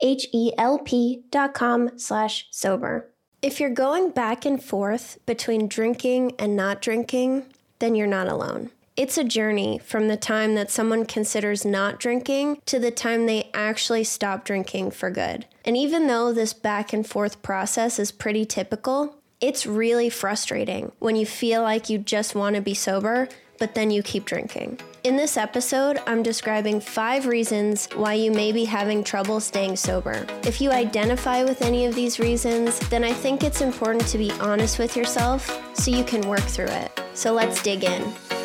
H-E-L-P dot com slash sober. If you're going back and forth between drinking and not drinking, then you're not alone. It's a journey from the time that someone considers not drinking to the time they actually stop drinking for good. And even though this back and forth process is pretty typical, it's really frustrating when you feel like you just want to be sober, but then you keep drinking. In this episode, I'm describing five reasons why you may be having trouble staying sober. If you identify with any of these reasons, then I think it's important to be honest with yourself so you can work through it. So let's dig in.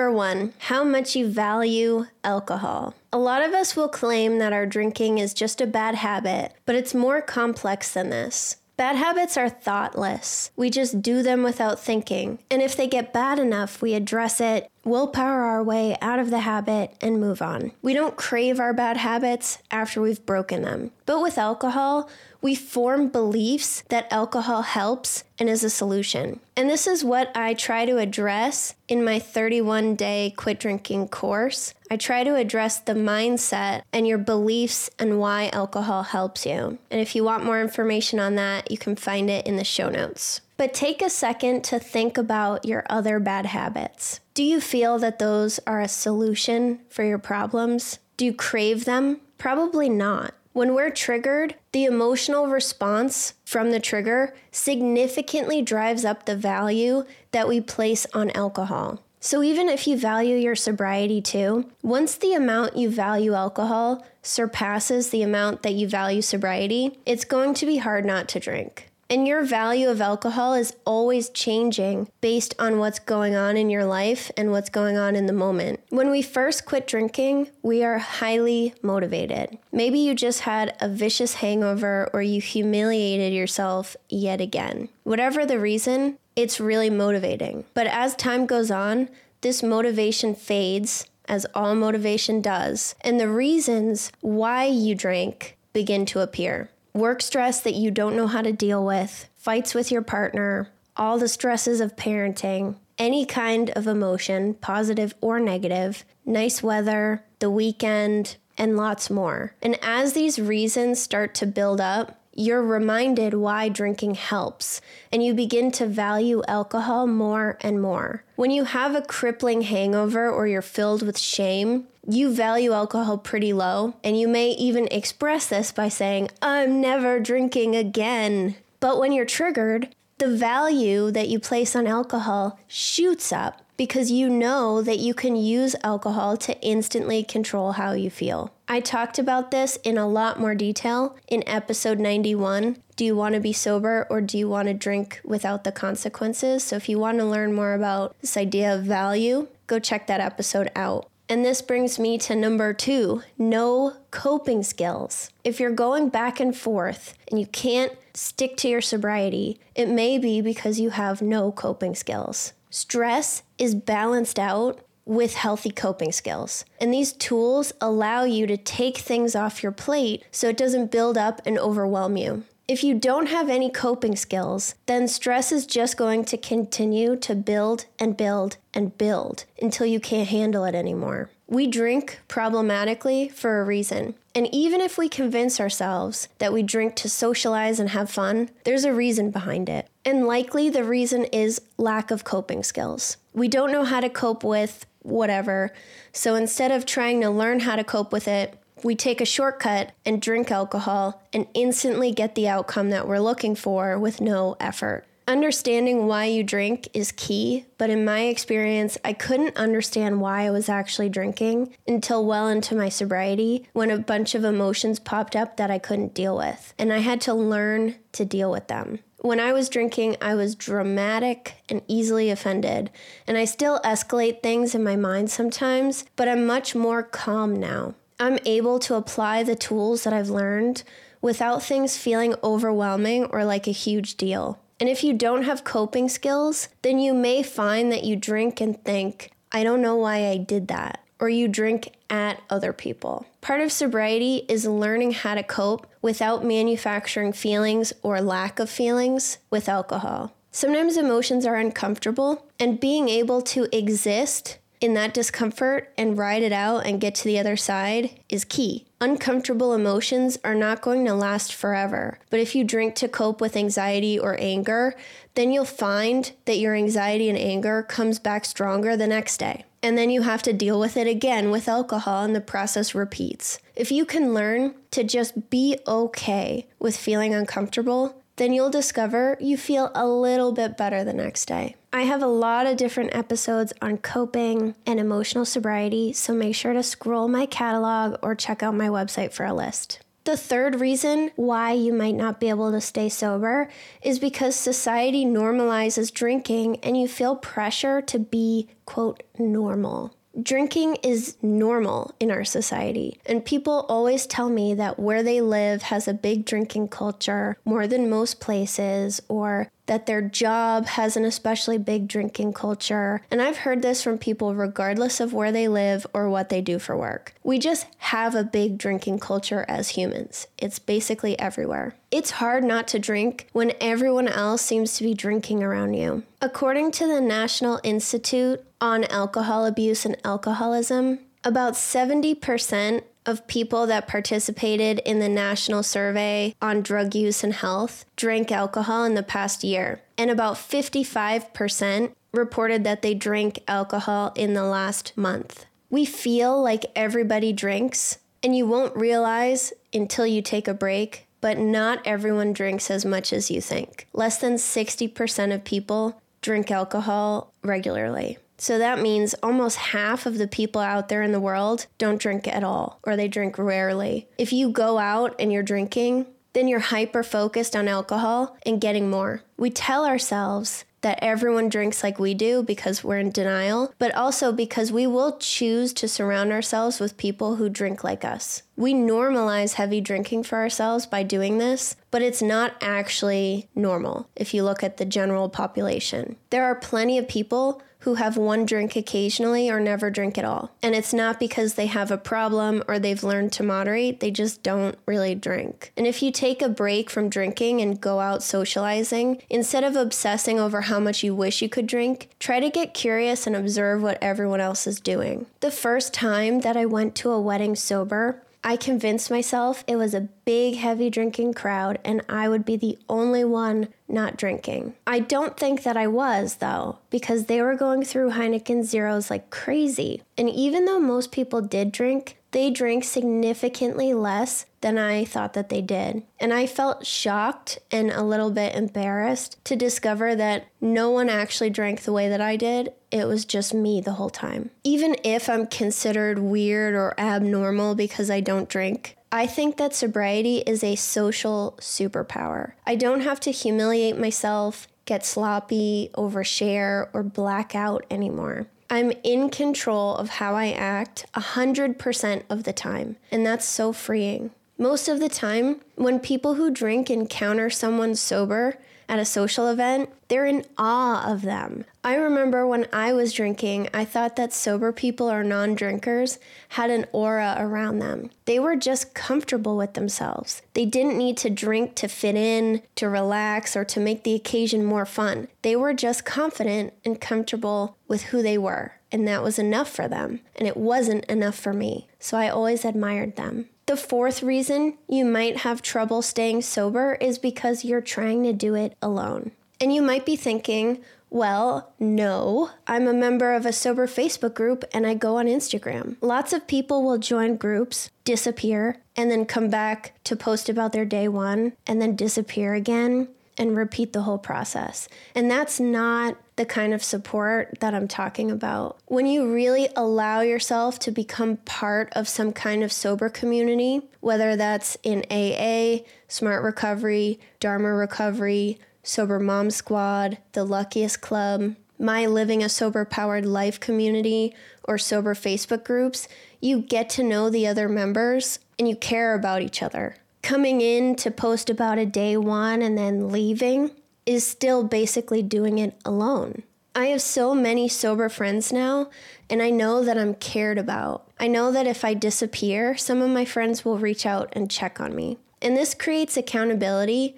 Number one, how much you value alcohol. A lot of us will claim that our drinking is just a bad habit, but it's more complex than this. Bad habits are thoughtless. We just do them without thinking. And if they get bad enough, we address it, willpower our way out of the habit, and move on. We don't crave our bad habits after we've broken them. But with alcohol, we form beliefs that alcohol helps and is a solution. And this is what I try to address in my 31 day quit drinking course. I try to address the mindset and your beliefs and why alcohol helps you. And if you want more information on that, you can find it in the show notes. But take a second to think about your other bad habits. Do you feel that those are a solution for your problems? Do you crave them? Probably not. When we're triggered, the emotional response from the trigger significantly drives up the value that we place on alcohol. So, even if you value your sobriety too, once the amount you value alcohol surpasses the amount that you value sobriety, it's going to be hard not to drink. And your value of alcohol is always changing based on what's going on in your life and what's going on in the moment. When we first quit drinking, we are highly motivated. Maybe you just had a vicious hangover or you humiliated yourself yet again. Whatever the reason, it's really motivating. But as time goes on, this motivation fades, as all motivation does, and the reasons why you drank begin to appear work stress that you don't know how to deal with, fights with your partner, all the stresses of parenting, any kind of emotion, positive or negative, nice weather, the weekend, and lots more. And as these reasons start to build up, you're reminded why drinking helps, and you begin to value alcohol more and more. When you have a crippling hangover or you're filled with shame, you value alcohol pretty low, and you may even express this by saying, I'm never drinking again. But when you're triggered, the value that you place on alcohol shoots up because you know that you can use alcohol to instantly control how you feel. I talked about this in a lot more detail in episode 91. Do you want to be sober or do you want to drink without the consequences? So, if you want to learn more about this idea of value, go check that episode out. And this brings me to number two no coping skills. If you're going back and forth and you can't stick to your sobriety, it may be because you have no coping skills. Stress is balanced out with healthy coping skills. And these tools allow you to take things off your plate so it doesn't build up and overwhelm you. If you don't have any coping skills, then stress is just going to continue to build and build and build until you can't handle it anymore. We drink problematically for a reason. And even if we convince ourselves that we drink to socialize and have fun, there's a reason behind it. And likely the reason is lack of coping skills. We don't know how to cope with whatever. So instead of trying to learn how to cope with it, we take a shortcut and drink alcohol and instantly get the outcome that we're looking for with no effort. Understanding why you drink is key, but in my experience, I couldn't understand why I was actually drinking until well into my sobriety when a bunch of emotions popped up that I couldn't deal with, and I had to learn to deal with them. When I was drinking, I was dramatic and easily offended, and I still escalate things in my mind sometimes, but I'm much more calm now. I'm able to apply the tools that I've learned without things feeling overwhelming or like a huge deal. And if you don't have coping skills, then you may find that you drink and think, I don't know why I did that. Or you drink at other people. Part of sobriety is learning how to cope without manufacturing feelings or lack of feelings with alcohol. Sometimes emotions are uncomfortable, and being able to exist in that discomfort and ride it out and get to the other side is key. Uncomfortable emotions are not going to last forever, but if you drink to cope with anxiety or anger, then you'll find that your anxiety and anger comes back stronger the next day. And then you have to deal with it again with alcohol, and the process repeats. If you can learn to just be okay with feeling uncomfortable, then you'll discover you feel a little bit better the next day. I have a lot of different episodes on coping and emotional sobriety, so make sure to scroll my catalog or check out my website for a list. The third reason why you might not be able to stay sober is because society normalizes drinking and you feel pressure to be, quote, normal. Drinking is normal in our society, and people always tell me that where they live has a big drinking culture more than most places, or that their job has an especially big drinking culture. And I've heard this from people regardless of where they live or what they do for work. We just have a big drinking culture as humans, it's basically everywhere. It's hard not to drink when everyone else seems to be drinking around you. According to the National Institute on Alcohol Abuse and Alcoholism, about 70% of people that participated in the national survey on drug use and health drank alcohol in the past year, and about 55% reported that they drank alcohol in the last month. We feel like everybody drinks, and you won't realize until you take a break, but not everyone drinks as much as you think. Less than 60% of people drink alcohol regularly. So that means almost half of the people out there in the world don't drink at all, or they drink rarely. If you go out and you're drinking, then you're hyper focused on alcohol and getting more. We tell ourselves that everyone drinks like we do because we're in denial, but also because we will choose to surround ourselves with people who drink like us. We normalize heavy drinking for ourselves by doing this, but it's not actually normal if you look at the general population. There are plenty of people who have one drink occasionally or never drink at all. And it's not because they have a problem or they've learned to moderate, they just don't really drink. And if you take a break from drinking and go out socializing, instead of obsessing over how much you wish you could drink, try to get curious and observe what everyone else is doing. The first time that I went to a wedding sober, I convinced myself it was a big, heavy drinking crowd and I would be the only one not drinking. I don't think that I was, though, because they were going through Heineken Zeros like crazy. And even though most people did drink, they drank significantly less than I thought that they did. And I felt shocked and a little bit embarrassed to discover that no one actually drank the way that I did. It was just me the whole time. Even if I'm considered weird or abnormal because I don't drink, I think that sobriety is a social superpower. I don't have to humiliate myself, get sloppy, overshare, or black out anymore. I'm in control of how I act 100% of the time, and that's so freeing. Most of the time, when people who drink encounter someone sober at a social event, they're in awe of them. I remember when I was drinking, I thought that sober people or non drinkers had an aura around them. They were just comfortable with themselves. They didn't need to drink to fit in, to relax, or to make the occasion more fun. They were just confident and comfortable with who they were, and that was enough for them, and it wasn't enough for me. So I always admired them. The fourth reason you might have trouble staying sober is because you're trying to do it alone. And you might be thinking, well, no, I'm a member of a sober Facebook group and I go on Instagram. Lots of people will join groups, disappear, and then come back to post about their day one, and then disappear again and repeat the whole process. And that's not the kind of support that I'm talking about. When you really allow yourself to become part of some kind of sober community, whether that's in AA, Smart Recovery, Dharma Recovery, Sober Mom Squad, The Luckiest Club, My Living a Sober Powered Life community, or sober Facebook groups, you get to know the other members and you care about each other. Coming in to post about a day one and then leaving is still basically doing it alone. I have so many sober friends now, and I know that I'm cared about. I know that if I disappear, some of my friends will reach out and check on me. And this creates accountability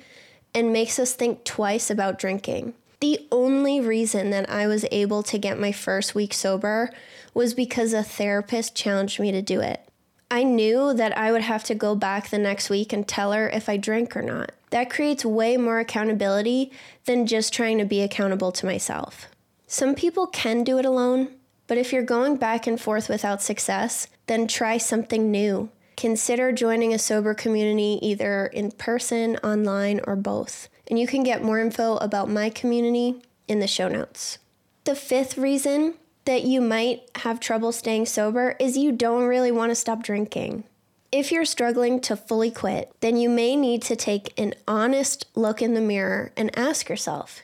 and makes us think twice about drinking. The only reason that I was able to get my first week sober was because a therapist challenged me to do it. I knew that I would have to go back the next week and tell her if I drank or not. That creates way more accountability than just trying to be accountable to myself. Some people can do it alone, but if you're going back and forth without success, then try something new consider joining a sober community either in person, online, or both. And you can get more info about my community in the show notes. The fifth reason that you might have trouble staying sober is you don't really want to stop drinking. If you're struggling to fully quit, then you may need to take an honest look in the mirror and ask yourself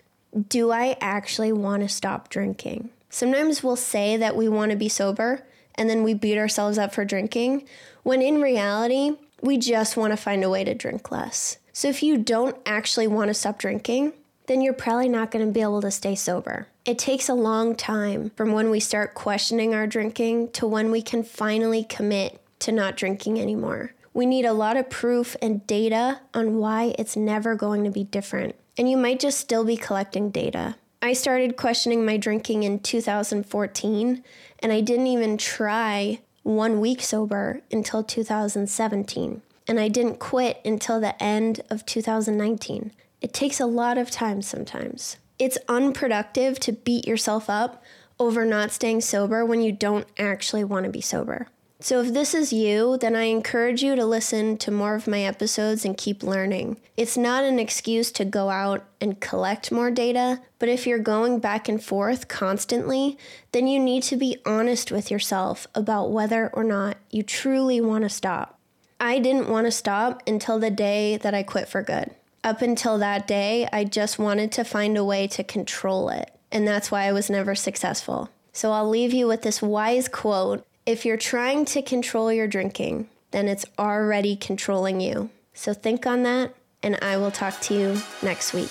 Do I actually want to stop drinking? Sometimes we'll say that we want to be sober, and then we beat ourselves up for drinking, when in reality, we just want to find a way to drink less. So if you don't actually want to stop drinking, then you're probably not going to be able to stay sober. It takes a long time from when we start questioning our drinking to when we can finally commit to not drinking anymore. We need a lot of proof and data on why it's never going to be different. And you might just still be collecting data. I started questioning my drinking in 2014, and I didn't even try one week sober until 2017. And I didn't quit until the end of 2019. It takes a lot of time sometimes. It's unproductive to beat yourself up over not staying sober when you don't actually want to be sober. So, if this is you, then I encourage you to listen to more of my episodes and keep learning. It's not an excuse to go out and collect more data, but if you're going back and forth constantly, then you need to be honest with yourself about whether or not you truly want to stop. I didn't want to stop until the day that I quit for good. Up until that day, I just wanted to find a way to control it, and that's why I was never successful. So I'll leave you with this wise quote if you're trying to control your drinking, then it's already controlling you. So think on that, and I will talk to you next week.